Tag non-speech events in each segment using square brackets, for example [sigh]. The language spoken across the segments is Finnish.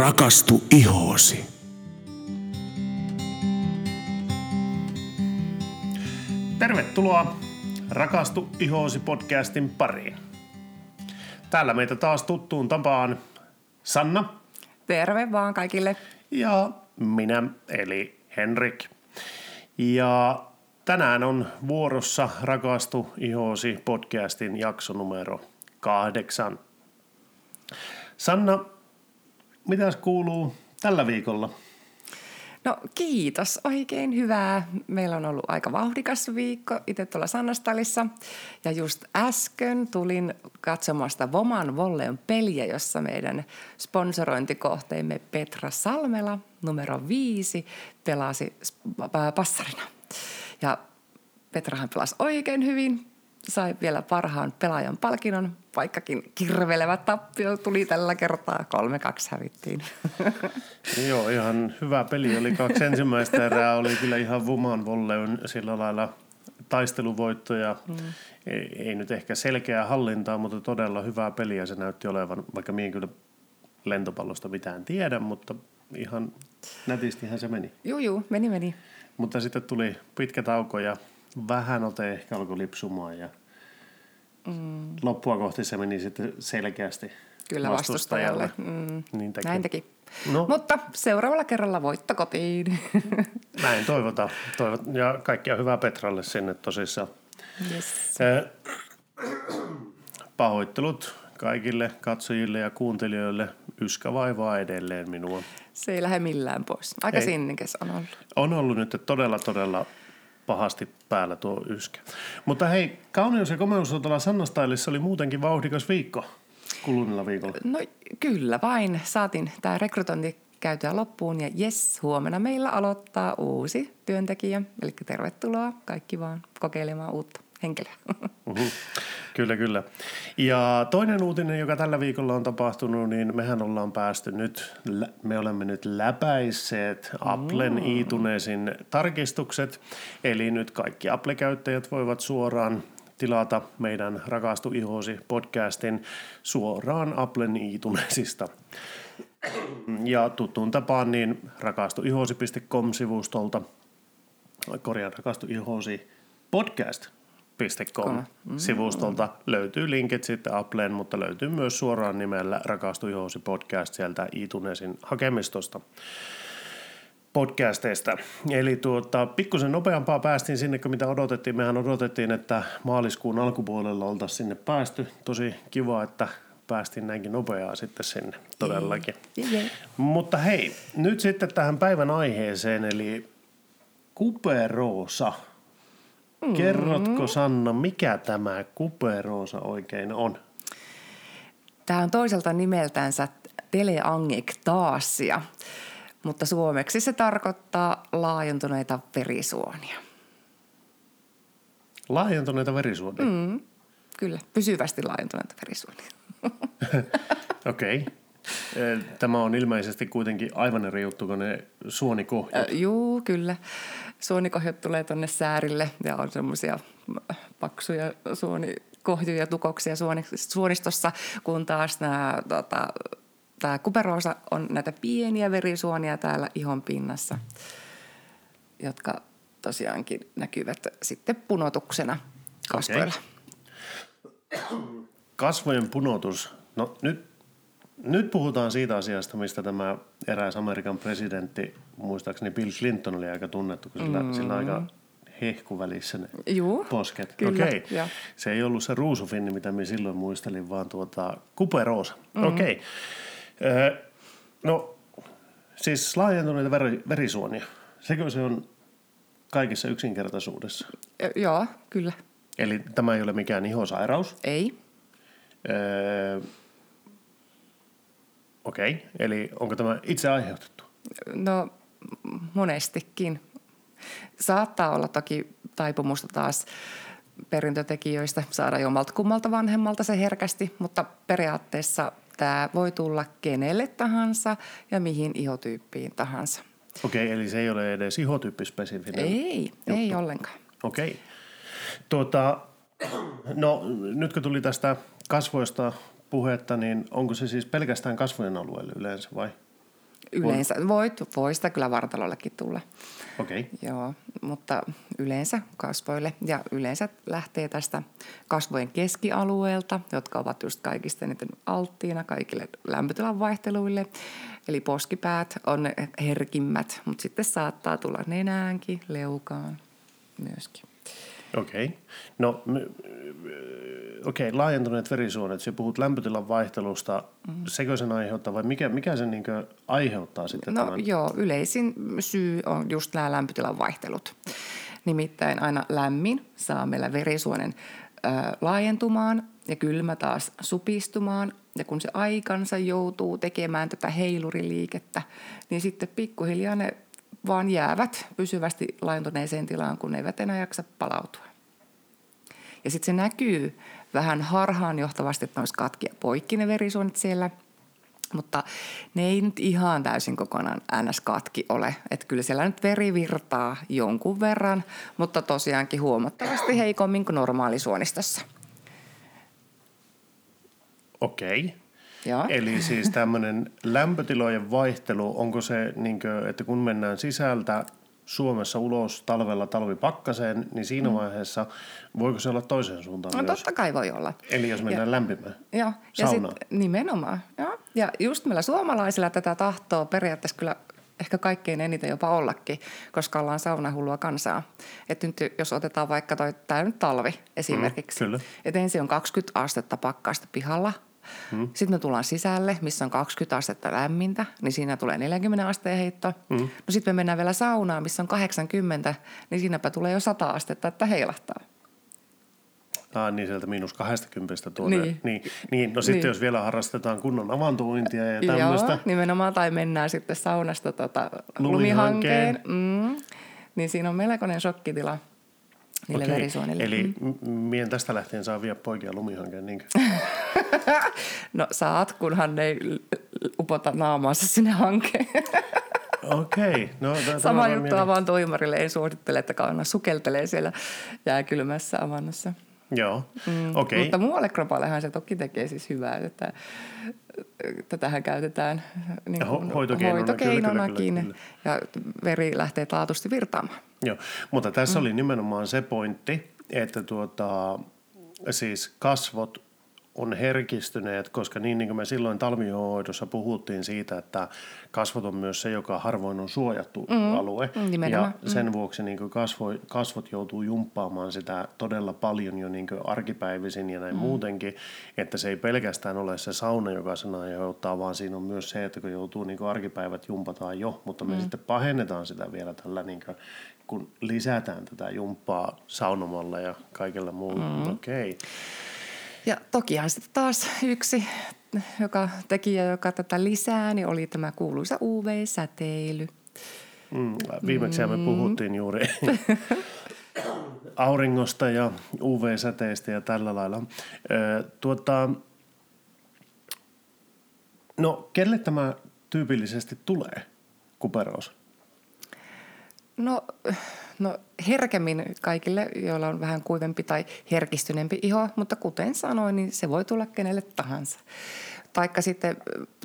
Rakastu ihoosi. Tervetuloa Rakastu ihoosi podcastin pariin. Täällä meitä taas tuttuun tapaan Sanna Terve vaan kaikille. ja minä eli Henrik. Ja tänään on vuorossa Rakastu ihoosi podcastin jakso numero kahdeksan. Sanna, mitäs kuuluu tällä viikolla? No kiitos, oikein hyvää. Meillä on ollut aika vauhdikas viikko itse tuolla Sannastalissa. Ja just äsken tulin katsomasta Voman Volleon peliä, jossa meidän sponsorointikohteemme Petra Salmela numero viisi pelasi passarina. Ja Petrahan pelasi oikein hyvin, sai vielä parhaan pelaajan palkinnon, vaikkakin kirvelevä tappio tuli tällä kertaa. 3-2 hävittiin. [laughs] Joo, ihan hyvä peli oli. Kaksi ensimmäistä erää oli kyllä ihan Vuman volleyn sillä lailla taisteluvoittoja. Mm. Ei, ei, nyt ehkä selkeää hallintaa, mutta todella hyvää peliä se näytti olevan, vaikka minä kyllä lentopallosta mitään tiedä, mutta ihan nätistihän se meni. Juu, juu, meni, meni. Mutta sitten tuli pitkä tauko ja vähän ote ehkä alkoi lipsumaan ja mm. loppua kohti se meni sitten selkeästi Kyllä vastustajalle. Mm. Niin teki. Näin teki. No. Mutta seuraavalla kerralla voitto kotiin. [laughs] Näin toivotaan. Toivot, ja kaikkia hyvää Petralle sinne tosissaan. yes. Pahoittelut kaikille katsojille ja kuuntelijoille. Yskä vaivaa edelleen minua. Se ei lähde millään pois. Aika Ei. sinnikäs on ollut. On ollut nyt todella, todella pahasti päällä tuo yskä. Mutta hei, kauneus- ja komeusotella Sannastailissa oli muutenkin vauhdikas viikko kuluneella viikolla. No kyllä vain. Saatiin tämä rekrytointi käytyä loppuun ja jes, huomenna meillä aloittaa uusi työntekijä. Eli tervetuloa kaikki vaan kokeilemaan uutta henkilöä. Uhu. Kyllä, kyllä. Ja toinen uutinen, joka tällä viikolla on tapahtunut, niin mehän ollaan päästy nyt, me olemme nyt läpäisseet Applen iTunesin tarkistukset. Eli nyt kaikki Apple-käyttäjät voivat suoraan tilata meidän Rakastu ihosi podcastin suoraan Applen iTunesista. Ja tuttuun tapaan niin rakastuihosi.com-sivustolta korjaan rakastu podcast.com sivustolta löytyy linkit sitten Appleen, mutta löytyy myös suoraan nimellä Rakastu ihosi podcast sieltä iTunesin hakemistosta podcasteista. Eli tuota, pikkusen nopeampaa päästiin sinne kuin mitä odotettiin. Mehän odotettiin, että maaliskuun alkupuolella oltaisiin sinne päästy. Tosi kiva, että päästiin näinkin nopeaa sitten sinne todellakin. Jee. Mutta hei, nyt sitten tähän päivän aiheeseen, eli kuperoosa. Kerrotko Sanna, mikä tämä kuperoosa oikein on? Tämä on toiselta nimeltänsä teleangektaasia, mutta suomeksi se tarkoittaa laajentuneita verisuonia. Laajentuneita verisuonia. Mm. Mm, kyllä, pysyvästi laajentuneita verisuonia. [laughs] Okei. Okay. Tämä on ilmeisesti kuitenkin aivan eri juttu kuin ne suonikohjut. Ö, Juu, kyllä. Suonikohjat tulee tuonne säärille ja on semmoisia paksuja suonikohjuja, tukoksia suoni- suonistossa, kun taas nämä, tota, tämä kuperoosa on näitä pieniä verisuonia täällä ihon pinnassa, jotka tosiaankin näkyvät sitten punotuksena kasvoilla. Kasvojen punotus. No nyt, nyt puhutaan siitä asiasta, mistä tämä eräs Amerikan presidentti, muistaakseni Bill Clinton oli aika tunnettu, kun sillä, mm. sillä aika hehku välissä ne Juu, posket. kyllä, Okei. Se ei ollut se ruusufinni, mitä minä silloin muistelin, vaan tuota kuperoosa. Mm. Okei. Ö, no, siis laajentuneita veri, verisuonia. Sekö se on kaikessa yksinkertaisuudessa? Ö, Joo, kyllä. Eli tämä ei ole mikään ihosairaus. Ei. Öö, Okei, okay. eli onko tämä itse aiheutettu? No monestikin. Saattaa olla toki taipumusta taas perintötekijöistä saada jommalta kummalta vanhemmalta se herkästi, mutta periaatteessa tämä voi tulla kenelle tahansa ja mihin ihotyyppiin tahansa. Okei, okay, eli se ei ole edes ihotyyppispesifinen. Ei, ei ollenkaan. Okei. Okay. Tuota, no nyt kun tuli tästä kasvoista puhetta, niin onko se siis pelkästään kasvojen alueelle yleensä vai? Yleensä voit, voi sitä kyllä vartalollekin tulla. Okei. Okay. Joo, mutta yleensä kasvoille ja yleensä lähtee tästä kasvojen keskialueelta, jotka ovat just kaikista eniten alttiina kaikille lämpötilan vaihteluille. Eli poskipäät on herkimmät, mutta sitten saattaa tulla nenäänkin, leukaan myöskin. Okei. Okay. No, okei, okay, laajentuneet verisuonet, sä puhut lämpötilan vaihtelusta, mm. sekö sen aiheuttaa vai mikä, mikä sen niin aiheuttaa sitten No tämän? joo, yleisin syy on just nämä lämpötilan vaihtelut. Nimittäin aina lämmin saa meillä verisuonen ö, laajentumaan ja kylmä taas supistumaan. Ja kun se aikansa joutuu tekemään tätä heiluriliikettä, niin sitten pikkuhiljaa ne vaan jäävät pysyvästi laajentuneeseen tilaan, kun eivät enää jaksa palautua. Ja sitten se näkyy vähän harhaanjohtavasti, että ne olisi katki ja poikki ne verisuonet siellä. Mutta ne ei nyt ihan täysin kokonaan ns-katki ole. Että kyllä siellä nyt veri virtaa jonkun verran, mutta tosiaankin huomattavasti heikommin kuin normaalisuonistossa. Okei. Okay. Joo. Eli siis tämmöinen lämpötilojen vaihtelu, onko se, niin kuin, että kun mennään sisältä Suomessa ulos talvella talvipakkaseen, niin siinä mm. vaiheessa voiko se olla toiseen suuntaan No myös? totta kai voi olla. Eli jos mennään ja, lämpimään Joo, ja sit, nimenomaan. Joo. Ja just meillä suomalaisilla tätä tahtoo periaatteessa kyllä ehkä kaikkein eniten jopa ollakin, koska ollaan saunahullua kansaa. Että nyt jos otetaan vaikka toi, tämä nyt talvi esimerkiksi. Mm, että ensin on 20 astetta pakkasta pihalla – Mm. Sitten me tullaan sisälle, missä on 20 astetta lämmintä, niin siinä tulee 40 asteen heitto. Mm. No sitten me mennään vielä saunaan, missä on 80, niin siinäpä tulee jo 100 astetta, että heilahtaa. Ah, niin sieltä miinus 20 tuonne. Niin. niin. niin. No sitten niin. jos vielä harrastetaan kunnon avantouintia ja tämmöistä. Joo, nimenomaan. Tai mennään sitten saunasta tota, lumihankeen. Mm, niin siinä on melkoinen shokkitila niille Okei, verisuonille. Eli mm. mien tästä lähtien saa vielä poikia lumihankeen, niinkö? [laughs] [laughs] no saat, kunhan ne ei upota naamaansa sinne hankeen. [laughs] Okei. Okay. No, Sama juttu vaan toimarille. Ei suosittele, että kauna sukeltelee siellä jääkylmässä avannossa. Joo, mm, okei. Okay. Mutta muualle kropallehan se toki tekee siis hyvää, että tätähän käytetään niin kuin hoitokeinona, hoitokeinonakin kyllä, kyllä, kyllä. ja veri lähtee taatusti virtaamaan. Joo, mutta tässä mm. oli nimenomaan se pointti, että tuota, siis kasvot on herkistyneet, koska niin, niin kuin me silloin talvihoidossa puhuttiin siitä, että kasvot on myös se, joka harvoin on suojattu mm, alue. Nimenomaan. Ja sen mm. vuoksi niin kuin kasvo, kasvot joutuu jumppaamaan sitä todella paljon jo niin kuin arkipäivisin ja näin mm. muutenkin, että se ei pelkästään ole se sauna, joka sen aiheuttaa, vaan siinä on myös se, että kun joutuu niin kuin arkipäivät jumpataan jo, mutta me mm. sitten pahennetaan sitä vielä tällä, niin kuin, kun lisätään tätä jumppaa saunomalla ja kaikella muulla. Mm. Okei. Okay. Ja tokihan sitten taas yksi joka tekijä, joka tätä lisää, niin oli tämä kuuluisa UV-säteily. Mm, viimeksi mm. me puhuttiin juuri [laughs] auringosta ja UV-säteistä ja tällä lailla. Ö, tuota, no, kelle tämä tyypillisesti tulee, kuperous? No No herkemmin kaikille, joilla on vähän kuivempi tai herkistyneempi iho, mutta kuten sanoin, niin se voi tulla kenelle tahansa. Taikka sitten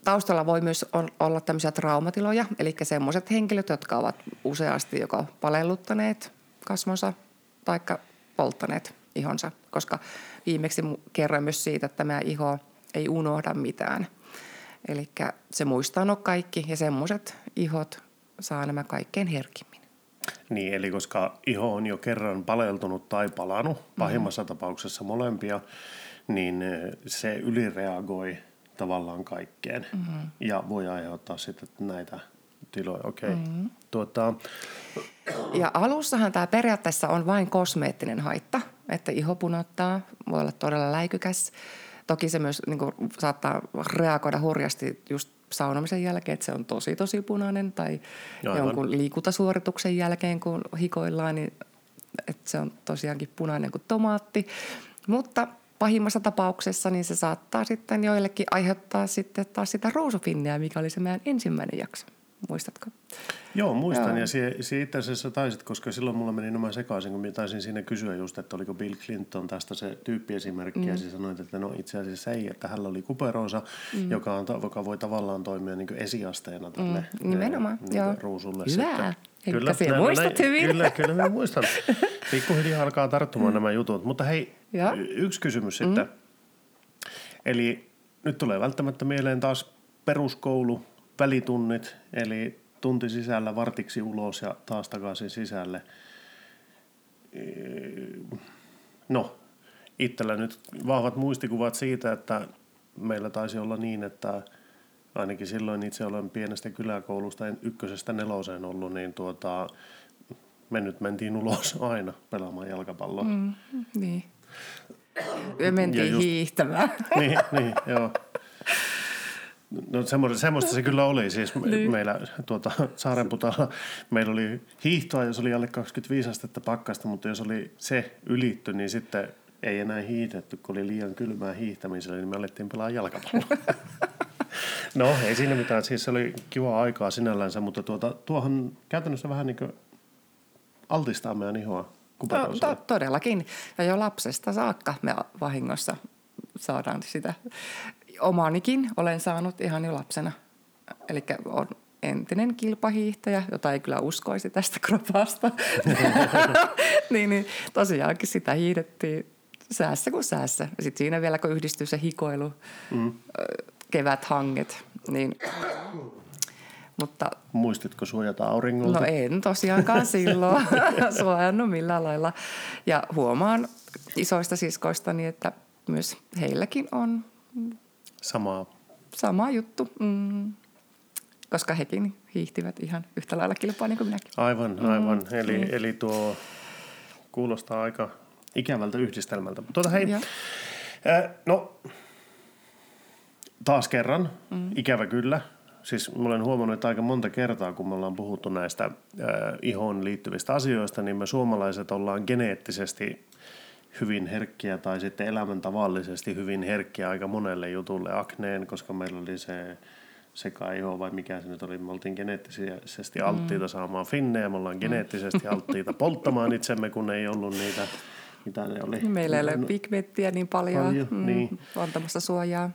taustalla voi myös olla tämmöisiä traumatiloja, eli semmoiset henkilöt, jotka ovat useasti joko palelluttaneet kasvonsa tai polttaneet ihonsa, koska viimeksi kerroin myös siitä, että tämä iho ei unohda mitään. Eli se muistaa no kaikki ja semmoiset ihot saa nämä kaikkein herkimmin. Niin, eli koska iho on jo kerran paleltunut tai palanut, pahimmassa mm-hmm. tapauksessa molempia, niin eh, se ylireagoi tavallaan kaikkeen mm-hmm. ja voi aiheuttaa sitten näitä tiloja. Okei. Okay. Mm-hmm. Tuota... Ja alussahan tämä periaatteessa on vain kosmeettinen haitta, että iho punottaa, voi olla todella läikykäs. Toki se myös niin kuin, saattaa reagoida hurjasti just saunomisen jälkeen, että se on tosi tosi punainen tai Aivan. jonkun liikuntasuorituksen jälkeen, kun hikoillaan, niin että se on tosiaankin punainen kuin tomaatti. Mutta pahimmassa tapauksessa niin se saattaa sitten joillekin aiheuttaa sitten taas sitä ruusufinnia, mikä oli se meidän ensimmäinen jakso. Muistatko? Joo, muistan. Joo. Ja se, se itse asiassa taisit, koska silloin mulla meni nämä sekaisin, kun minä taisin siinä kysyä just, että oliko Bill Clinton tästä se tyyppiesimerkki. Mm. Ja sä sanoit, että no itse asiassa ei, että hänellä oli kuperoosa, mm. joka, on, joka voi tavallaan toimia niin esiasteena tälle Mm, nimenomaan, eh, joo. ruusulle. Hyvä. Henkka, sinä näin- muistat näin- hyvin. Kyllä, kyllä mä muistan. Pikkuhiljaa alkaa tarttumaan nämä jutut. Mutta hei, y- yksi kysymys sitten. Eli nyt tulee välttämättä mieleen taas peruskoulu, välitunnit, eli tunti sisällä vartiksi ulos ja taas takaisin sisälle. No, itsellä nyt vahvat muistikuvat siitä, että meillä taisi olla niin, että ainakin silloin itse olen pienestä kyläkoulusta, en ykkösestä neloseen ollut, niin tuota, me nyt mentiin ulos [laughs] aina pelaamaan jalkapalloa. Mm. Niin. Me mentiin Ja just- hiihtämään. niin, niin, joo. No semmoista, semmoista se kyllä oli. Siis Niin. meillä tuota, Saarenputalla meillä oli hiihtoa, jos oli alle 25 astetta pakkasta, mutta jos oli se ylitty, niin sitten ei enää hiitetty, kun oli liian kylmää hiihtämiselle, niin me alettiin pelaa jalkapalloa. [laughs] no ei siinä mitään, siis se oli kiva aikaa sinällänsä, mutta tuota, tuohan käytännössä vähän niin kuin altistaa meidän ihoa To, to, todellakin. Ja jo lapsesta saakka me vahingossa saadaan sitä. Omanikin olen saanut ihan jo lapsena. Eli on entinen kilpahiihtäjä, jota ei kyllä uskoisi tästä kropasta. [laughs] niin, niin tosiaankin sitä hiihdettiin säässä kuin säässä. Sitten siinä vielä, kun yhdistyy se hikoilu, mm. keväthanget, niin mutta Muistitko suojata auringolta? No en tosiaankaan [laughs] silloin [laughs] suojannut millään lailla. Ja huomaan isoista siskoistani, että myös heilläkin on Samaa sama juttu. Mm. Koska hekin hiihtivät ihan yhtä lailla kilpaa niin kuin minäkin. Aivan, aivan. Mm, eli, mm. eli tuo kuulostaa aika ikävältä yhdistelmältä. Tuota hei, Joo. äh, no taas kerran, mm. ikävä kyllä. Siis mä olen huomannut, että aika monta kertaa, kun me ollaan puhuttu näistä äh, ihoon liittyvistä asioista, niin me suomalaiset ollaan geneettisesti hyvin herkkiä tai sitten elämäntavallisesti hyvin herkkiä aika monelle jutulle akneen, koska meillä oli se sekaiho vai mikä se nyt oli. Me oltiin geneettisesti alttiita saamaan finnejä, me ollaan geneettisesti alttiita [laughs] polttamaan itsemme, kun ei ollut niitä, mitä ne oli. Meillä ei ole No, pigmenttiä niin paljon, Paljon, mm, niin. antamassa suojaa.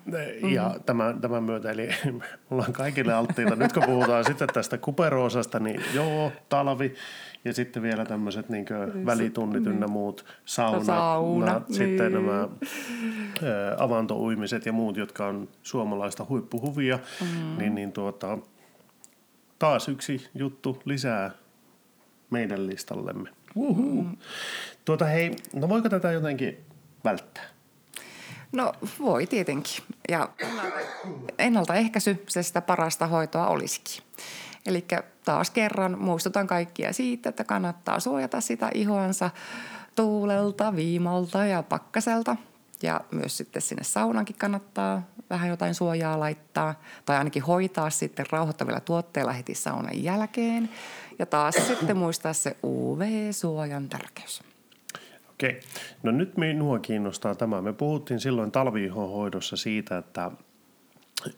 Ja tämän, tämän myötä, eli [laughs] me ollaan kaikille alttiita. Nyt kun puhutaan sitten tästä kuperoosasta, niin joo, talvi ja sitten vielä tämmöiset niin välitunnit ynnä muut, sauna, Sauna, na- sitten niin. nämä ä, avantouimiset ja muut, jotka on suomalaista huippuhuvia, mm. niin, niin tuota, taas yksi juttu lisää meidän listallemme. Uhu. Tuota hei, no voiko tätä jotenkin välttää? No voi tietenkin. Ja ennaltaehkäisy se sitä parasta hoitoa olisikin. Eli taas kerran muistutan kaikkia siitä, että kannattaa suojata sitä ihoansa tuulelta, viimalta ja pakkaselta. Ja myös sitten sinne saunankin kannattaa vähän jotain suojaa laittaa tai ainakin hoitaa sitten rauhoittavilla tuotteilla heti saunan jälkeen. Ja taas [clears throat] sitten muistaa se UV-suojan tärkeys. Okei. No nyt minua kiinnostaa tämä. Me puhuttiin silloin talviihohoidossa siitä, että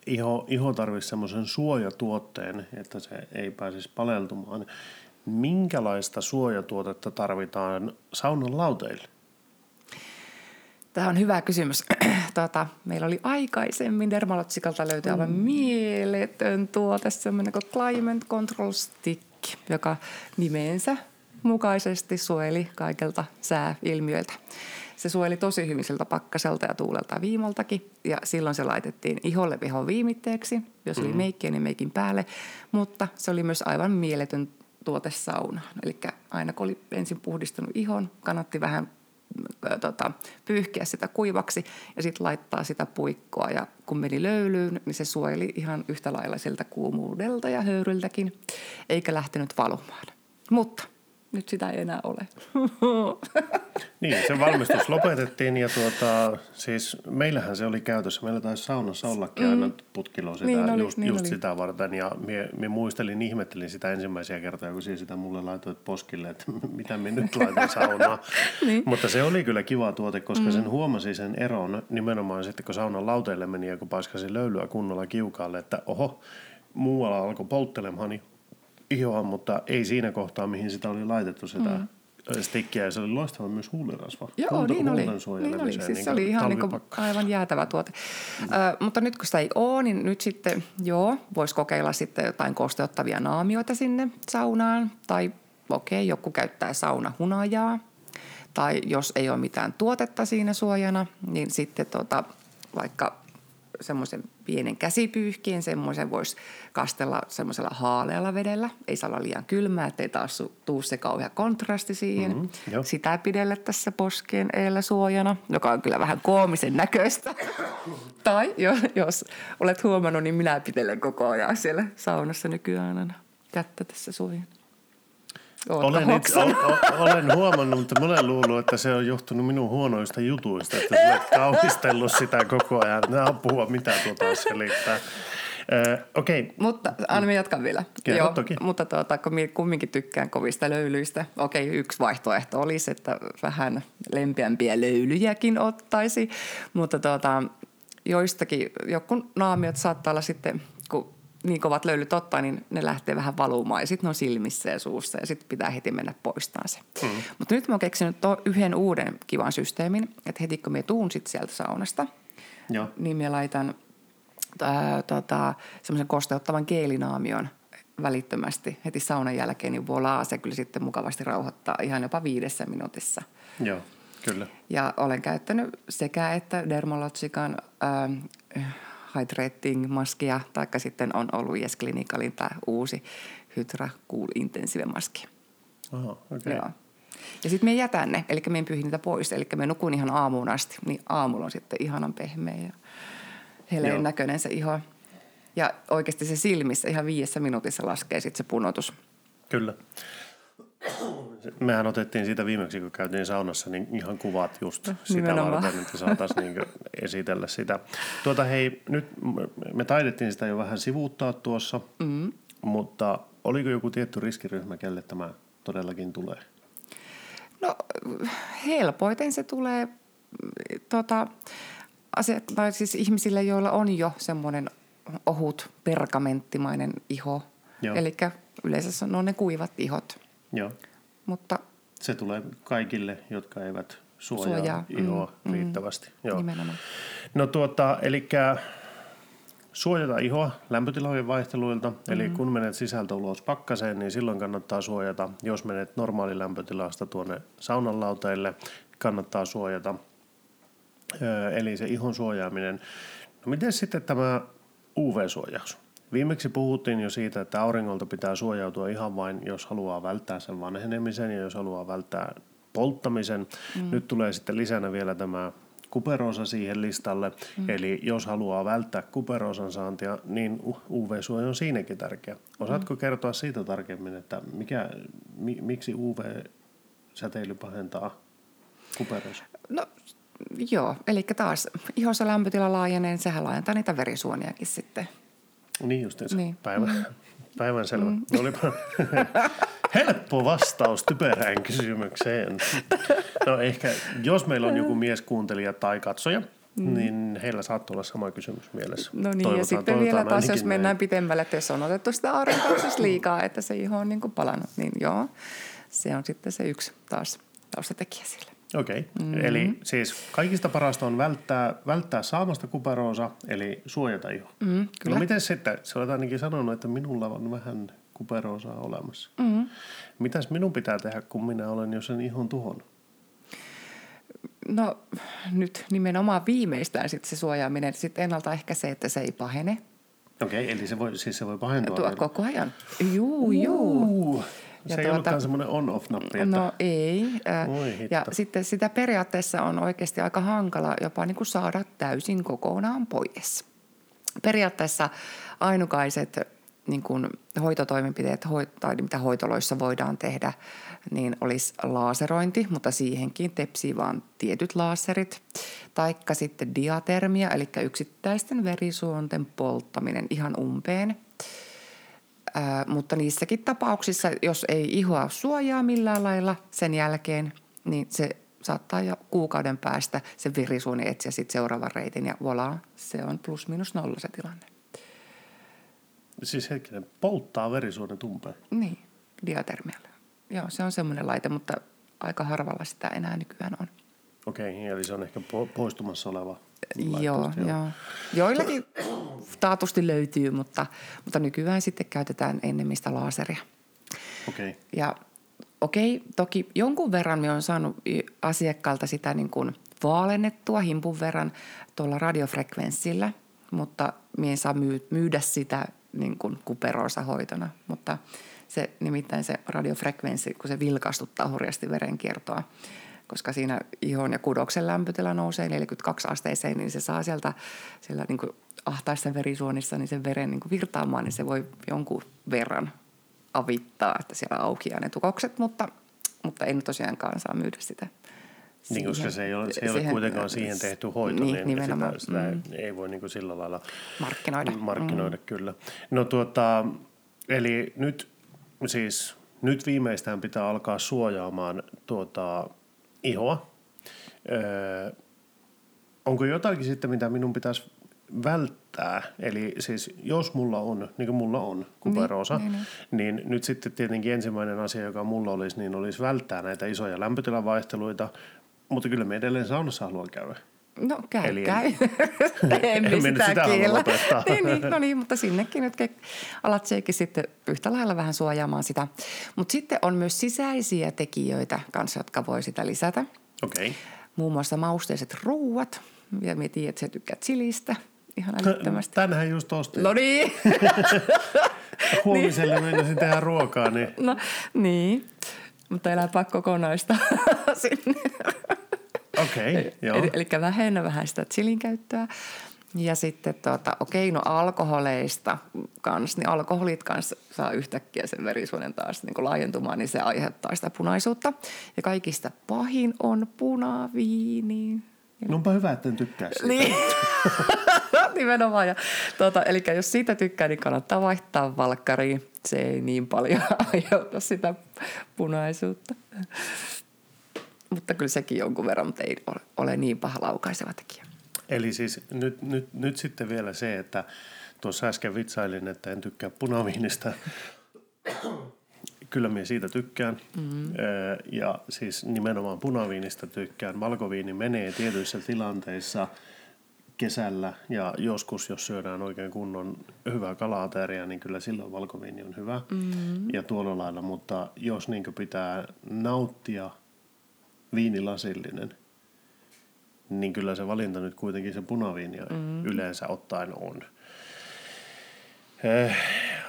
iho, iho tarvitsisi semmoisen suojatuotteen, että se ei pääsisi paleltumaan. Minkälaista suojatuotetta tarvitaan saunan lauteille? Tämä on hyvä kysymys. Tuota, [clears throat] meillä oli aikaisemmin Dermalotsikalta löytyi aivan mieletön tuote, semmoinen kuin Climate Control Stick, joka nimensä mukaisesti suojeli kaikelta sääilmiöiltä. Se suojeli tosi hyvin siltä pakkaselta ja tuulelta ja viimaltakin. Ja silloin se laitettiin iholle vihon viimitteeksi, jos oli meikkiä, niin meikin päälle. Mutta se oli myös aivan mieletön tuote saunaan. Eli aina kun oli ensin puhdistunut ihon, kannatti vähän tota, pyyhkiä sitä kuivaksi ja sitten laittaa sitä puikkoa. Ja kun meni löylyyn, niin se suojeli ihan yhtä lailla siltä kuumuudelta ja höyryltäkin, eikä lähtenyt valumaan. Mutta nyt sitä ei enää ole. Niin, se valmistus lopetettiin ja tuota, siis meillähän se oli käytössä. Meillä taisi saunassa ollakin aina putkilo sitä, Niin oli, just, niin just oli. sitä varten. Ja mie, mie muistelin, ihmettelin sitä ensimmäisiä kertoja, kun sinä sitä mulle laitoit poskille, että [laughs] mitä me nyt laitan saunaan. [laughs] Niin. Mutta se oli kyllä kiva tuote, koska sen huomasi sen eron nimenomaan sitten, kun saunan lauteille meni ja kun paiskasi löylyä kunnolla kiukaalle, että oho, muualla alkoi polttelemaan ihoa, mutta ei siinä kohtaa, mihin sitä oli laitettu sitä mm stikkiä ja se oli loistava myös huulirasva. Joo, Huulta, niin oli. Niin oli. Siis niin se oli ihan niin kuin aivan jäätävä tuote. Mm. Ö, mutta nyt kun sitä ei ole, niin nyt sitten joo, voisi kokeilla sitten jotain kosteuttavia naamioita sinne saunaan. Tai okei, okay, joku käyttää saunahunajaa. Tai jos ei ole mitään tuotetta siinä suojana, niin sitten tota, vaikka semmoisen pienen käsipyyhkien, semmoisen voisi kastella semmoisella haalealla vedellä. Ei saa olla liian kylmää, ettei taas tuu se kauhea kontrasti siihen. Mm-hmm, Sitä pidellä tässä poskien eellä suojana, joka on kyllä vähän koomisen näköistä. [laughs] tai jos, jos olet huomannut, niin minä pitelen koko ajan siellä saunassa nykyään aina kättä tässä suojana. Olen, itse, o, olen huomannut, mutta mä olen luullut, että se on johtunut minun huonoista jutuista, että olet kauhistellut sitä koko ajan. Nämä apua, mitä tuota selittää. Äh, okay. Mutta anna me jatkan vielä. Kerro Joo, toki. Mutta tuota, kun minä kumminkin tykkään kovista löylyistä. Okei, yksi vaihtoehto olisi, että vähän lempeämpiä löylyjäkin ottaisi. Mutta tuota, joistakin, joku naamiot saattaa olla sitten, kun niin kovat löylyt ottaa, niin ne lähtee vähän valumaan ja sitten ne on silmissä ja suussa ja sitten pitää heti mennä poistamaan se. Mm. Mutta nyt mä oon keksinyt to, yhden uuden kivan systeemin, että heti kun me tuun sit sieltä saunasta, Joo. niin mä laitan ää, tota, semmoisen kosteuttavan geelinaamion välittömästi heti saunan jälkeen, niin volaa se kyllä sitten mukavasti rauhoittaa ihan jopa viidessä minuutissa. Joo, kyllä. Ja olen käyttänyt sekä että Dermalogican äh, hydrating-maskia, taikka sitten on ollut Yes Clinicalin tämä uusi Hydra Cool Intensive maski. Okay. Joo. Ja sitten me jätän ne, eli me pyyhin niitä pois, eli me nukun ihan aamuun asti, niin aamulla on sitten ihanan pehmeä ja heleen näköinen se iho. Ja oikeasti se silmissä ihan viidessä minuutissa laskee sitten se punotus. Kyllä. Mehän otettiin siitä viimeksi, kun käytiin saunassa, niin ihan kuvat just no, sitä Nimenomaan. varten, että saataisiin niin esitellä sitä. Tuota hei, nyt me taidettiin sitä jo vähän sivuuttaa tuossa, mm. mutta oliko joku tietty riskiryhmä, kelle tämä todellakin tulee? No helpoiten se tulee tota, asiat, tai siis ihmisille, joilla on jo semmoinen ohut pergamenttimainen iho. Eli yleensä on ne kuivat ihot. Joo. Mutta se tulee kaikille, jotka eivät suojaa, suojaa. ihoa mm, mm. riittävästi. Mm, Joo. Nimenomaan. No tuota, eli suojata ihoa lämpötilojen vaihteluilta. Mm-hmm. Eli kun menet sisältä ulos pakkaseen, niin silloin kannattaa suojata. Jos menet normaali lämpötilasta tuonne saunan lauteille, kannattaa suojata. eli se ihon suojaaminen. No miten sitten tämä UV-suojaus? Viimeksi puhuttiin jo siitä, että auringolta pitää suojautua ihan vain, jos haluaa välttää sen vanhenemisen ja jos haluaa välttää polttamisen. Mm. Nyt tulee sitten lisänä vielä tämä kuperoosa siihen listalle. Mm. Eli jos haluaa välttää kuperoosan saantia, niin UV-suoja on siinäkin tärkeä. Osaatko mm. kertoa siitä tarkemmin, että mikä, mi, miksi UV-säteily pahentaa kuperoosa? No joo, eli taas ihossa lämpötila laajenee, sehän laajentaa niitä verisuoniakin sitten – niin justiinsa. Niin. Päivä, mm. Päivän selvä. Mm. Olipa [laughs] helppo vastaus typerään kysymykseen. No ehkä, jos meillä on joku mieskuuntelija tai katsoja, Mm. niin heillä saattaa olla sama kysymys mielessä. No niin, toivotaan, ja sitten vielä taas, jos mennään näin. pitemmälle, että jos on otettu sitä aurinkouksessa liikaa, että se iho on niin kuin palannut, niin joo, se on sitten se yksi taas taustatekijä sille. Okei, okay. mm-hmm. eli siis kaikista parasta on välttää, välttää saamasta kuperoosa, eli suojata iho. Mm, kyllä. No miten sitten, sä olet ainakin sanonut, että minulla on vähän kuperoosaa olemassa. Mm-hmm. Mitäs minun pitää tehdä, kun minä olen jo sen ihon tuhon? No nyt nimenomaan viimeistään sit se suojaaminen, sitten ennaltaehkä se, että se ei pahene. Okei, okay, eli se voi, siis se voi pahentua? Tuo koko ajan. Juu, juu. Ja se ei tuota, ollutkaan semmoinen on-off-nappi? Että... No ei. Ja sitten sitä periaatteessa on oikeasti aika hankala jopa niin kuin saada täysin kokonaan pois. Periaatteessa ainukaiset niin kuin hoitotoimenpiteet, tai mitä hoitoloissa voidaan tehdä, niin olisi laaserointi, mutta siihenkin tepsii vain tietyt laaserit. Taikka sitten diatermia, eli yksittäisten verisuonten polttaminen ihan umpeen – Ää, mutta niissäkin tapauksissa, jos ei ihoa suojaa millään lailla sen jälkeen, niin se saattaa jo kuukauden päästä se verisuoni etsiä sitten seuraavan reitin ja voilà, se on plus minus nolla se tilanne. Siis hetkinen, polttaa verisuonet umpeen. Niin, diatermialla. Joo, se on semmoinen laite, mutta aika harvalla sitä enää nykyään on. Okei, eli se on ehkä po- poistumassa oleva. Joo, laitteista, joo. Joillakin taatusti löytyy, mutta, mutta nykyään sitten käytetään ennemmin laseria. Okei, Ja okei, toki jonkun verran me on saanut asiakkaalta sitä niin kuin vaalennettua himpun verran tuolla radiofrekvenssillä, mutta ei saa myy- myydä sitä niin kuin kuperoosa hoitona. Mutta se, nimittäin se radiofrekvenssi, kun se vilkastuttaa hurjasti verenkiertoa, koska siinä ihon ja kudoksen lämpötila nousee 42 asteeseen, niin se saa sieltä siellä niin kuin ahtaissa verisuonissa niin sen veren niin kuin virtaamaan, niin se voi jonkun verran avittaa, että siellä aukeaa ne tukokset, mutta, mutta en tosiaankaan saa myydä sitä. niin, koska siihen- se ei ole, se ei ole siihen- kuitenkaan siihen tehty hoito, niin, niin, sitä, sitä Mm. ei voi niin kuin sillä lailla Markkinoida. markkinoida mm. kyllä. No tuota, eli nyt siis nyt viimeistään pitää alkaa suojaamaan tuota ihoa. Öö, onko jotakin sitten, mitä minun pitäisi välttää? Eli siis jos mulla on, niin kuin mulla on kuperoosa, Niin, niin, niin, niin, niin nyt sitten tietenkin ensimmäinen asia, joka mulla olisi, niin olisi välttää näitä isoja lämpötilavaihteluita, mutta kyllä me edelleen saunassa haluan käydä. No käy, Eli en- käy. [laughs] En me nyt sitä, sitä [laughs] niin, niin, no niin, mutta sinnekin nyt alat sekin sitten yhtä lailla vähän suojaamaan sitä. Mutta sitten on myös sisäisiä tekijöitä kanssa, jotka voi sitä lisätä. Okei. Okay. Muun muassa mausteiset ruuat. Ja me tiedät, että sä tykkäät chilistä ihan älyttömästi. Tänään just ostin. No niin. [laughs] Huomiselle menisin tehdä ruokaa, niin no niin. Mutta eläpä kokonaista sinne. Okei, [laughs] okay, joo. Eli, eli vähennä vähän sitä chilin käyttöä. Ja sitten tuota, okei, no alkoholeista kanssa, niin alkoholit kanssa saa yhtäkkiä sen verisuonen taas niin kuin laajentumaan, niin se aiheuttaa sitä punaisuutta. Ja kaikista pahin on punaviini. No onpa hyvä, että en tykkää siitä. Niin, [laughs] nimenomaan. Ja, tuota, eli jos siitä tykkää, niin kannattaa vaihtaa valkkariin. Se ei niin paljon [laughs] aiheuta sitä punaisuutta. Mutta kyllä sekin jonkun verran, mutta ei ole, niin paha laukaiseva tekijä. Eli siis nyt, nyt, nyt sitten vielä se, että tuossa äsken vitsailin, että en tykkää punaviinistä. Kyllä minä siitä tykkään. Mm-hmm. Ja siis nimenomaan punaviinista tykkään. Valkoviini menee tietyissä tilanteissa kesällä ja joskus, jos syödään oikein kunnon hyvää kalaateria, niin kyllä silloin valkoviini on hyvä. Mm-hmm. Ja tuolla lailla, mutta jos niin pitää nauttia viinilasillinen, niin kyllä se valinta nyt kuitenkin se punaviini mm. yleensä ottaen on. Eh,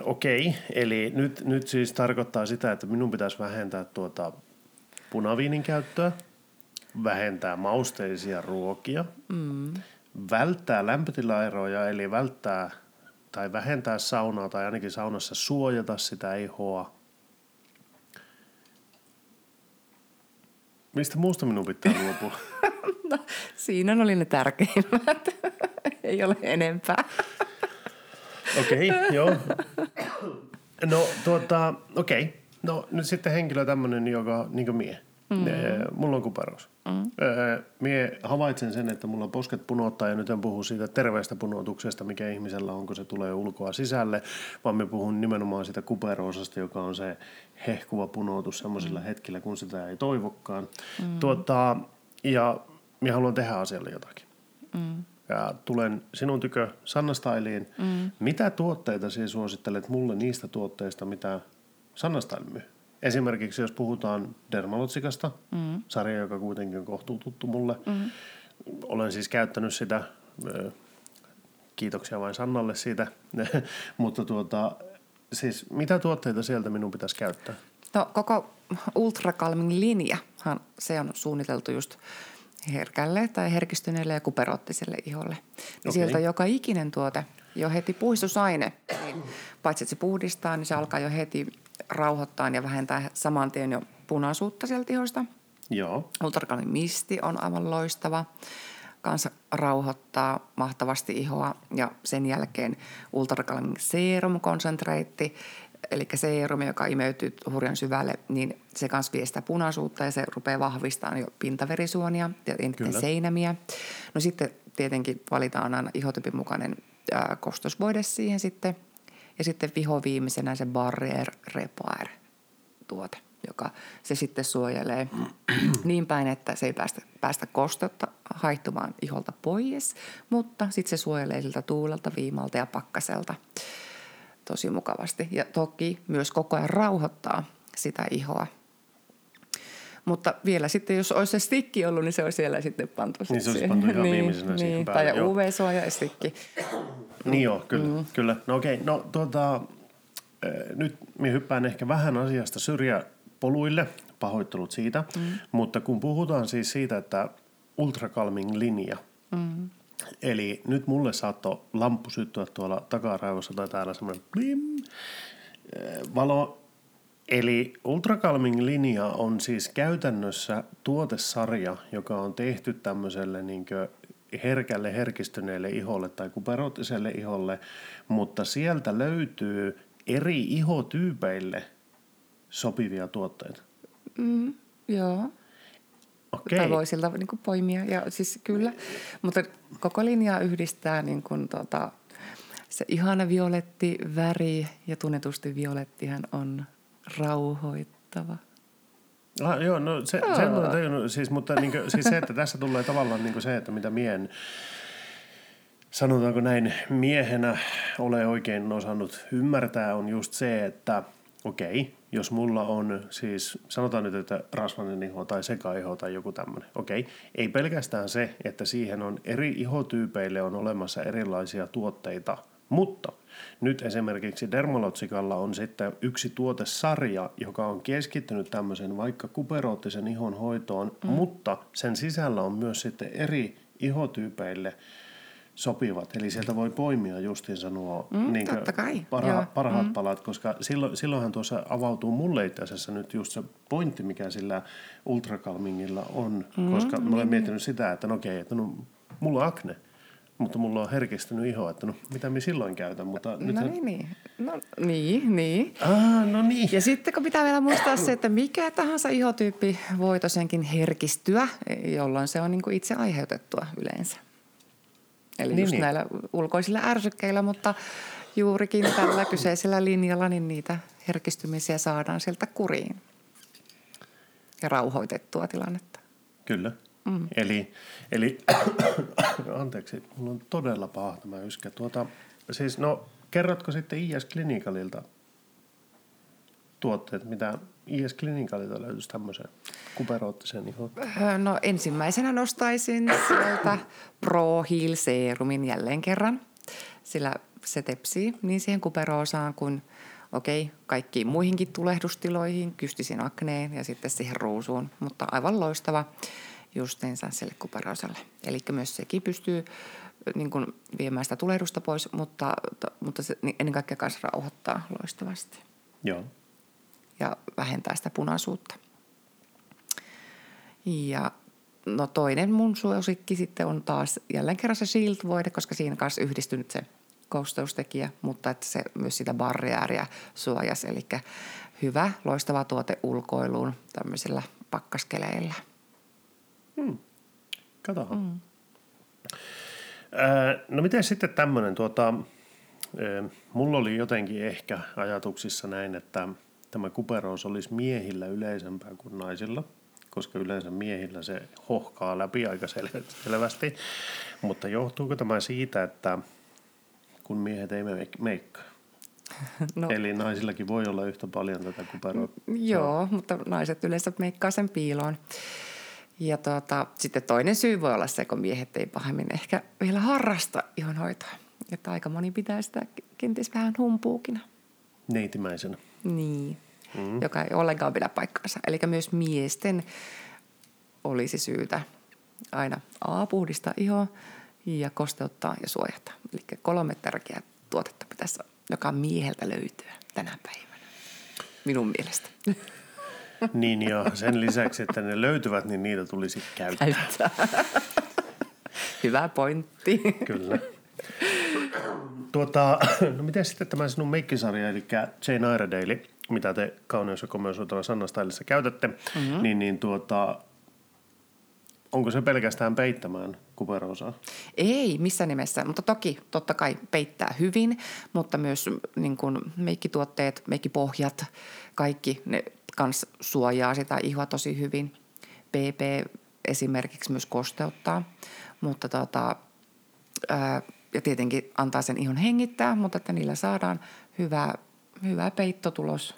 Okei, okay. eli nyt, nyt siis tarkoittaa sitä, että minun pitäisi vähentää tuota punaviinin käyttöä, vähentää mausteisia ruokia, mm. välttää lämpötilaeroja, eli välttää tai vähentää saunaa tai ainakin saunassa suojata sitä ihoa. Mistä muusta minun pitää luopua? [laughs] No, siinä oli ne tärkeimmät. [laughs] ei ole enempää. Okei, okay, joo. No tuota, okei. Okay. No nyt sitten henkilö tämmöinen, joka niin kuin mie. Mm. Mulla on kuperus. Mm. Mie havaitsen sen, että mulla posket punottaa ja nyt en puhu siitä terveestä punotuksesta, mikä ihmisellä on, kun se tulee ulkoa sisälle, vaan me puhun nimenomaan siitä kuperoosasta, joka on se hehkuva punotus semmoisilla mm. hetkillä, kun sitä ei toivokkaan. Mm. Tuota, ja minä haluan tehdä asialle jotakin. Mm. Ja tulen sinun tykö Sanna Styliin. Mm. Mitä tuotteita sinä suosittelet mulle niistä tuotteista, mitä Sanna Style myy? Esimerkiksi jos puhutaan Dermalotsikasta, mm. sarja, joka kuitenkin on kohtuu tuttu mulle. Mm. Olen siis käyttänyt sitä, kiitoksia vain Sannalle siitä, [laughs] mutta tuota, siis mitä tuotteita sieltä minun pitäisi käyttää? No koko Ultra Calming linjahan se on suunniteltu just herkälle tai herkistyneelle ja kuperottiselle iholle. Niin Okei. Sieltä joka ikinen tuote, jo heti puistusaine, niin paitsi että se puhdistaa, niin se alkaa jo heti rauhoittaa ja vähentää saman tien jo punaisuutta sieltä ihosta. Joo, Ultrakalin misti on aivan loistava. Kanssa rauhoittaa mahtavasti ihoa ja sen jälkeen Ultrakalin serum konsentraitti, eli seerumi, joka imeytyy hurjan syvälle, niin se kanssa vie sitä punaisuutta ja se rupeaa vahvistamaan jo pintaverisuonia ja seinämiä. No sitten tietenkin valitaan aina ihotyypin mukainen kostosvoide siihen sitten. Ja sitten vihoviimeisenä se Barrier Repair tuote, joka se sitten suojelee [clears throat] niin päin, että se ei päästä, päästä kosteutta haihtumaan iholta pois, mutta sitten se suojelee siltä tuulelta, viimalta ja pakkaselta tosi mukavasti. Ja toki myös koko ajan rauhoittaa sitä ihoa. Mutta vielä sitten, jos olisi se stikki ollut, niin se olisi siellä sitten pantu. Niin se olisi siihen. pantu ihan niin, viimeisenä siihen niin, päälle, Tai. UV-suoja ja stikki. Niin joo, kyllä. Mm. kyllä. No okei, no tuota, äh, nyt minä hyppään ehkä vähän asiasta syrjäpoluille, pahoittelut siitä, mm. mutta kun puhutaan siis siitä, että ultrakalming linja, mm. eli nyt mulle saattoi lamppu syttyä tuolla takaraivossa tai täällä semmoinen blim, äh, valo, Eli Ultrakalming linja on siis käytännössä tuotesarja, joka on tehty tämmöiselle niin herkälle, herkistyneelle iholle tai kuperootiselle iholle, mutta sieltä löytyy eri ihotyypeille sopivia tuotteita. Mm, joo. Okei. Tai voi siltä niin poimia. Ja siis kyllä, mutta koko linjaa yhdistää niin kuin, tota, se ihana violetti väri ja tunnetusti violettihan on rauhoittava. Ah, joo, no se, sen olen tajunnut, siis, mutta niin kuin, siis se, että tässä tulee tavallaan niin kuin se, että mitä mien, sanotaanko näin, miehenä ole oikein osannut ymmärtää, on just se, että okei, jos mulla on siis, sanotaan nyt, että rasvainen iho tai sekaiho tai joku tämmöinen, okei, ei pelkästään se, että siihen on eri ihotyypeille on olemassa erilaisia tuotteita, mutta nyt esimerkiksi Dermalotsikalla on sitten yksi tuotesarja, joka on keskittynyt tämmöisen vaikka kuperoottisen ihon hoitoon, mm. mutta sen sisällä on myös sitten eri ihotyypeille sopivat. Eli sieltä voi poimia justiinsa nuo Mm, niin parha, parhaat mm. palat, koska silloin, silloinhan tuossa avautuu mulle itse asiassa nyt just se pointti, mikä sillä ultrakalmingilla on, mm, koska mä olen miettinyt sitä, että no okei, että no, mulla on akne, mutta mulla on herkistynyt iho, että no mitä minä silloin käytän, mutta No nythän- niin, niin. No, niin, niin. Ah, no niin. Ja sitten kun pitää vielä muistaa se, että mikä tahansa ihotyyppi voi tosiaankin herkistyä, jolloin se on niin kuin itse aiheutettua yleensä. Eli Niin, just niin. näillä ulkoisilla ärsykkeillä, mutta juurikin tällä kyseisellä linjalla niin niitä herkistymisiä saadaan sieltä kuriin ja rauhoitettua tilannetta. Kyllä. Mm. Eli, eli [coughs] anteeksi, mulla on todella paha tämä yskä. Tuota, siis no, kerrotko sitten IS Clinicalilta tuotteet, mitä IS Clinicalilta löytyisi tämmöiseen kuperoottiseen ihoon? Öö, No ensimmäisenä nostaisin sieltä Pro Heal Serumin jälleen kerran, sillä se tepsii niin siihen kuperoosaan kuin okei, kaikkiin muihinkin tulehdustiloihin, kystisiin akneen ja sitten siihen ruusuun, mutta aivan loistava justiinsa sille kuperoosalle. Eli myös sekin pystyy niin kuin viemään sitä tulehdusta pois, mutta, mutta se niin ennen kaikkea myös rauhoittaa loistavasti Joo. ja vähentää sitä punaisuutta. Ja no toinen mun suosikki sitten on taas jälleen kerran se Shield-voide, koska siinä kanssa yhdistynyt se kosteustekijä, mutta että se myös sitä barriääriä suojasi. Eli hyvä, loistava tuote ulkoiluun tämmöisillä pakkaskeleillä. Katohan. Mm. Ää, no miten sitten tämmöinen, tuota, ää, mulla oli jotenkin ehkä ajatuksissa näin, että tämä kuperous olisi miehillä yleisempää kuin naisilla, koska yleensä miehillä se hohkaa läpi aika sel- selvästi. Mutta johtuuko tämä siitä, että kun miehet ei meik- meikkaa? [laughs] No, Eli naisillakin voi olla yhtä paljon tätä kuperoa. Joo, mutta naiset yleensä meikkaa sen piiloon. Ja tuota, sitten toinen syy voi olla se, kun miehet ei pahemmin ehkä vielä harrasta ihonhoitoa. Että aika moni pitää sitä kenties vähän humpuukina. Neitimäisenä. Niin, mm. joka ei ollenkaan pidä paikkaansa. Eli myös miesten olisi syytä aina A, puhdistaa ihoa ja kosteuttaa ja suojata. Eli kolme tärkeää tuotetta pitäisi joka mieheltä löytyä tänä päivänä. Minun mielestä. [laughs] Niin ja sen lisäksi, että ne löytyvät, niin niitä tulisi käyttää. Käyttää. Hyvä pointti. Kyllä. Tuota, no miten sitten tämä sinun meikkisarja, eli Jane Iredale, mitä te kauneus- ja komeusuutella Sanna käytätte, mm-hmm. niin, niin tuota, onko se pelkästään peittämään kuperoosaa? Ei missään nimessä, mutta toki totta kai peittää hyvin, mutta myös niin kuin meikkituotteet, meikkipohjat, kaikki ne kans suojaa sitä ihoa tosi hyvin. PP esimerkiksi myös kosteuttaa, mutta tota, ää, ja tietenkin antaa sen ihon hengittää, mutta että niillä saadaan hyvä, hyvä peittotulos,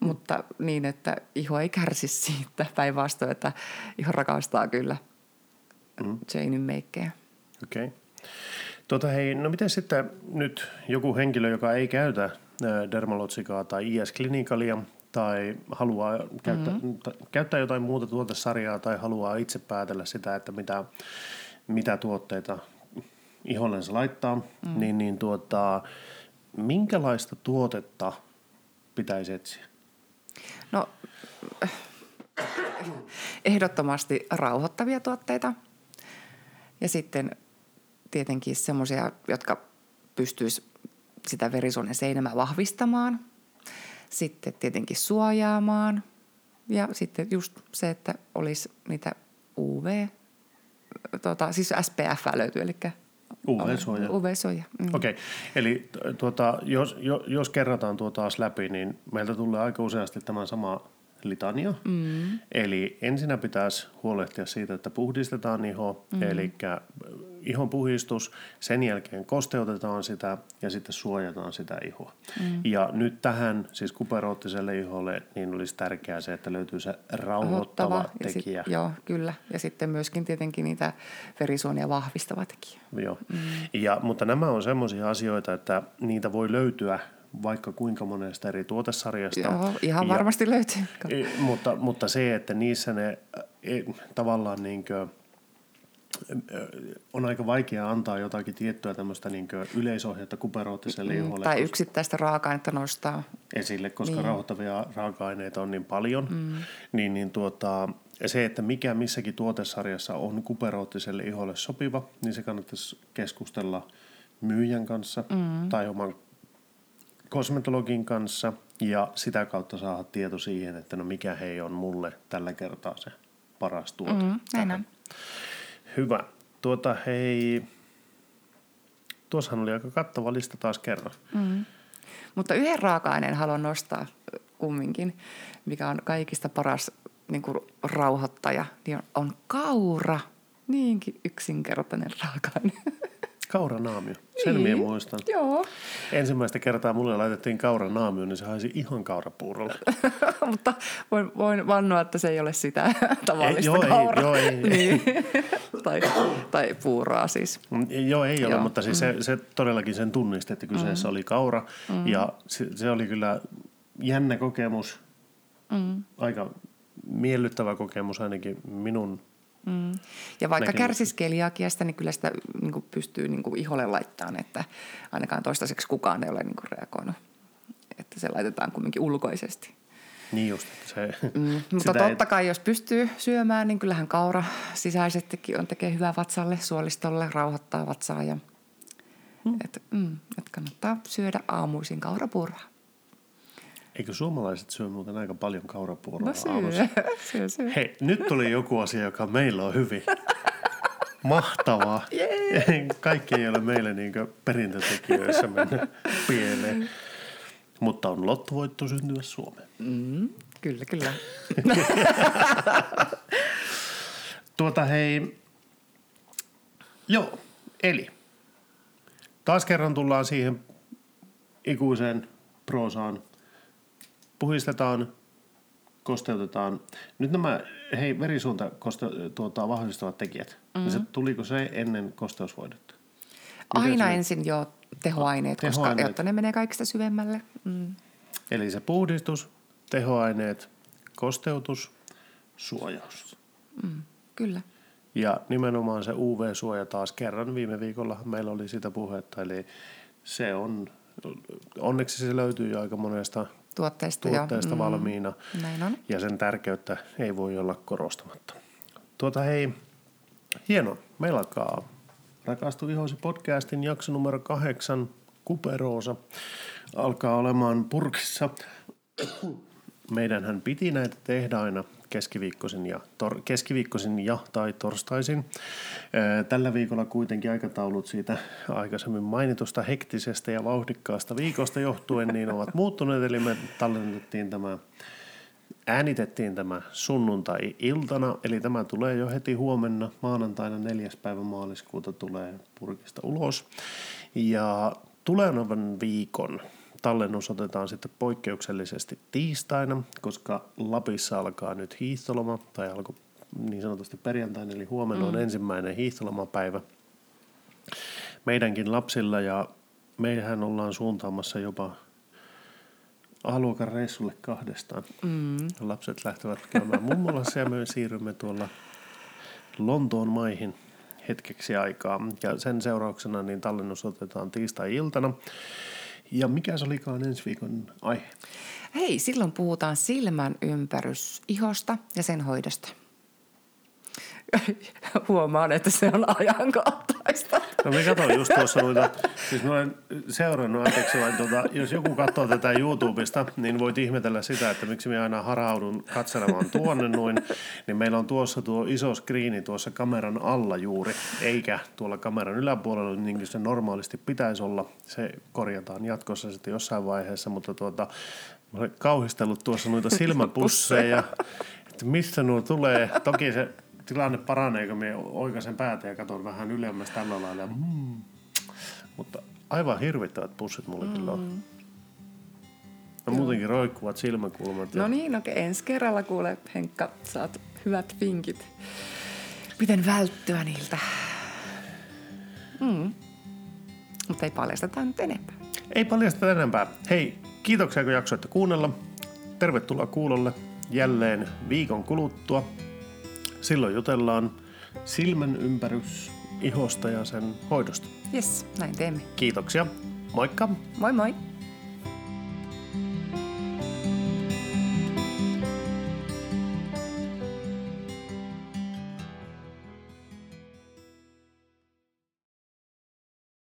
mutta niin, että iho ei kärsi siitä päinvastoin, että iho rakastaa kyllä mm. Janein meikkejä. Okei. Okay. Tota hei, no miten sitten nyt joku henkilö, joka ei käytä Dermalotsikaa tai IS-klinikalia tai haluaa käyttää, mm-hmm. käyttää jotain muuta tuotesarjaa tai haluaa itse päätellä sitä, että mitä, mitä tuotteita ihollensa laittaa, mm. niin, niin tuota, minkälaista tuotetta pitäisi etsiä? No ehdottomasti rauhoittavia tuotteita ja sitten tietenkin semmoisia, jotka pystyisi sitä verisuonen seinämää vahvistamaan. Sitten tietenkin suojaamaan ja sitten just se, että olisi niitä UV, tuota, siis SPF löytyy, eli UV-suoja. UV-suoja. Mm. Okei, okay. eli tuota, jos, jos kerrataan tuo taas läpi, niin meiltä tulee aika useasti tämä sama litania. Mm. Eli ensinnä pitäisi huolehtia siitä, että puhdistetaan iho, mm. eli ihon puhistus, sen jälkeen kosteutetaan sitä ja sitten suojataan sitä ihoa. Mm. Ja nyt tähän siis kuperoottiselle iholle niin olisi tärkeää se, että löytyy se rauhoittava Rauhoittava, tekijä. Sit, joo, kyllä. Ja sitten myöskin tietenkin niitä verisuonia vahvistava tekijä. Joo, mm. ja, mutta nämä on sellaisia asioita, että niitä voi löytyä vaikka kuinka monesta eri tuotesarjasta. Joo, ihan ja, varmasti löytyy. Mutta, mutta se, että niissä ne tavallaan niin kuin, on aika vaikea antaa jotakin tiettyä tämmöistä niin yleisohjetta kuperoottiselle mm, Tai yksittäistä raaka-ainetta nostaa. Esille, koska niin. rauhoittavia raaka-aineita on niin paljon. Mm. Niin, niin tuota, se, että mikä missäkin tuotesarjassa on kuperoottiselle iholle sopiva, niin se kannattaisi keskustella myyjän kanssa mm. tai oman kosmetologin kanssa ja sitä kautta saada tieto siihen, että no mikä hei on mulle tällä kertaa se paras tuote. Mm, näin on. Hyvä. Tuota hei, tuossahan oli aika kattava lista taas kerran. Mm. Mutta yhden raaka-aineen haluan nostaa kumminkin, mikä on kaikista paras niin kuin rauhoittaja, niin on, on kaura. Niinkin yksinkertainen raaka-aine. Kauranaamio. Sen niin. minä muistan. Joo. Ensimmäistä kertaa mulle laitettiin kauranaamio, niin se haisi ihan kaurapuurolla. [laughs] Mutta voin, voin vannoa, että se ei ole sitä [laughs] tavallista ei, joo, kauraa. Ei, joo, ei. niin. [laughs] tai, tai puuroa siis. Mm, joo, ei joo. ole, mutta siis mm. se, se todellakin sen tunnisti, että kyseessä mm. oli kaura. Mm. Ja se, se oli kyllä jännä kokemus. Mm. Aika miellyttävä kokemus ainakin minun Mm. Ja vaikka kärsis keliakiasta, niin kyllä sitä niin kuin pystyy niin kuin iholle laittamaan, että ainakaan toistaiseksi kukaan ei ole niin kuin reagoinut. Että se laitetaan kumminkin ulkoisesti. Niin just. Se, mm, mutta [laughs] totta kai, jos pystyy syömään, niin kyllähän kaura sisäisestikin on tekee hyvää vatsalle, suolistolle, rauhoittaa vatsaa. Ja, mm. et, mm, et kannattaa syödä aamuisin kaurapuuroa. Eikö suomalaiset syö muuten aika paljon kaurapuuroa no syö. [laughs] syö, syö. Hei, nyt tuli joku asia, joka meillä on hyvin. [laughs] Mahtavaa. Yeah. [laughs] Kaikki ei ole meille niin perintötekijöissä mennyt pieleen. Mutta on lottovoitto syntyä Suomeen. Mm, kyllä, kyllä. tuota hei, joo, eli taas kerran tullaan siihen ikuiseen proosaan – puhistetaan, kosteutetaan. Nyt nämä, hei, verisuonta koste, tuota, vahvistavat tekijät, mm-hmm. se, tuliko se ennen kosteusvoidetta? Miten Aina se... ensin jo tehoaineet, tehoaineet, koska, jotta ne menee kaikista syvemmälle. Mm. Eli se puhdistus, tehoaineet, kosteutus, suojaus. Mm, kyllä. Ja nimenomaan se UV-suoja taas kerran viime viikolla meillä oli sitä puhetta, eli se on, onneksi se löytyy jo aika monesta tuotteista, tuotteista jo. Mm. valmiina. Näin on. Ja sen tärkeyttä ei voi olla korostamatta. Tuota hei, hieno. Meillä alkaa Rakastu ihosi podcastin jakso numero kahdeksan, Kuperoosa, alkaa olemaan purkissa. Meidänhän piti näitä tehdä aina keskiviikkoisin ja, tor- keskiviikkoisin ja tai torstaisin. Tällä viikolla kuitenkin aikataulut siitä aikaisemmin mainitusta hektisestä ja vauhdikkaasta viikosta johtuen niin ovat muuttuneet, eli me tallennettiin tämä äänitettiin tämä sunnuntai-iltana, eli tämä tulee jo heti huomenna maanantaina 4. päivä maaliskuuta tulee purkista ulos. Ja tulevan viikon tallennus otetaan sitten poikkeuksellisesti tiistaina, koska Lapissa alkaa nyt hiihtoloma, tai alkoi niin sanotusti perjantaina, eli huomenna on ensimmäinen hiihtolomapäivä meidänkin lapsilla, ja meidän ollaan suuntaamassa jopa A-luokan reissulle kahdestaan. Mm. Lapset lähtevät käymään mummolassa ja me siirrymme tuolla Lontoon maihin hetkeksi aikaa. Ja sen seurauksena niin tallennus otetaan tiistai-iltana. Ja mikä se olikaan ensi viikon aihe? Hei, silloin puhutaan silmän ympärys ihosta ja sen hoidosta. [laughs] Huomaan, että se on ajankohtaista. No me katsoin just tuossa noita, siis mä olen seurannut, anteeksi vain, tota, jos joku katsoo tätä YouTubesta, niin voit ihmetellä sitä, että miksi minä aina haraudun katselemaan tuonne noin, niin meillä on tuossa tuo iso skriini tuossa kameran alla juuri, eikä tuolla kameran yläpuolella, niin kuin se normaalisti pitäisi olla. Se korjataan jatkossa sitten jossain vaiheessa, mutta tuota, mä olen kauhistellut tuossa noita silmäpusseja, että missä nuo tulee. Toki se tilanne paranee, kun minä oikaisen päätä ja katson vähän ylemmäs tällä lailla. Mm. Mutta aivan hirvittävät pussit mulla kyllä on. Ja muutenkin roikkuvat silmäkulmat. Ja... No niin, okei, ensi kerralla kuule Henkka, saat hyvät vinkit. Miten välttyä niiltä? Mm. Mutta ei paljasteta nyt enempää. Ei paljasta enempää. Hei, kiitoksia kun jaksoitte kuunnella. Tervetuloa kuulolle jälleen viikon kuluttua. Silloin jutellaan silmän ympärys ihosta ja sen hoidosta. Yes, näin teemme. Kiitoksia. Moikka! Moi moi!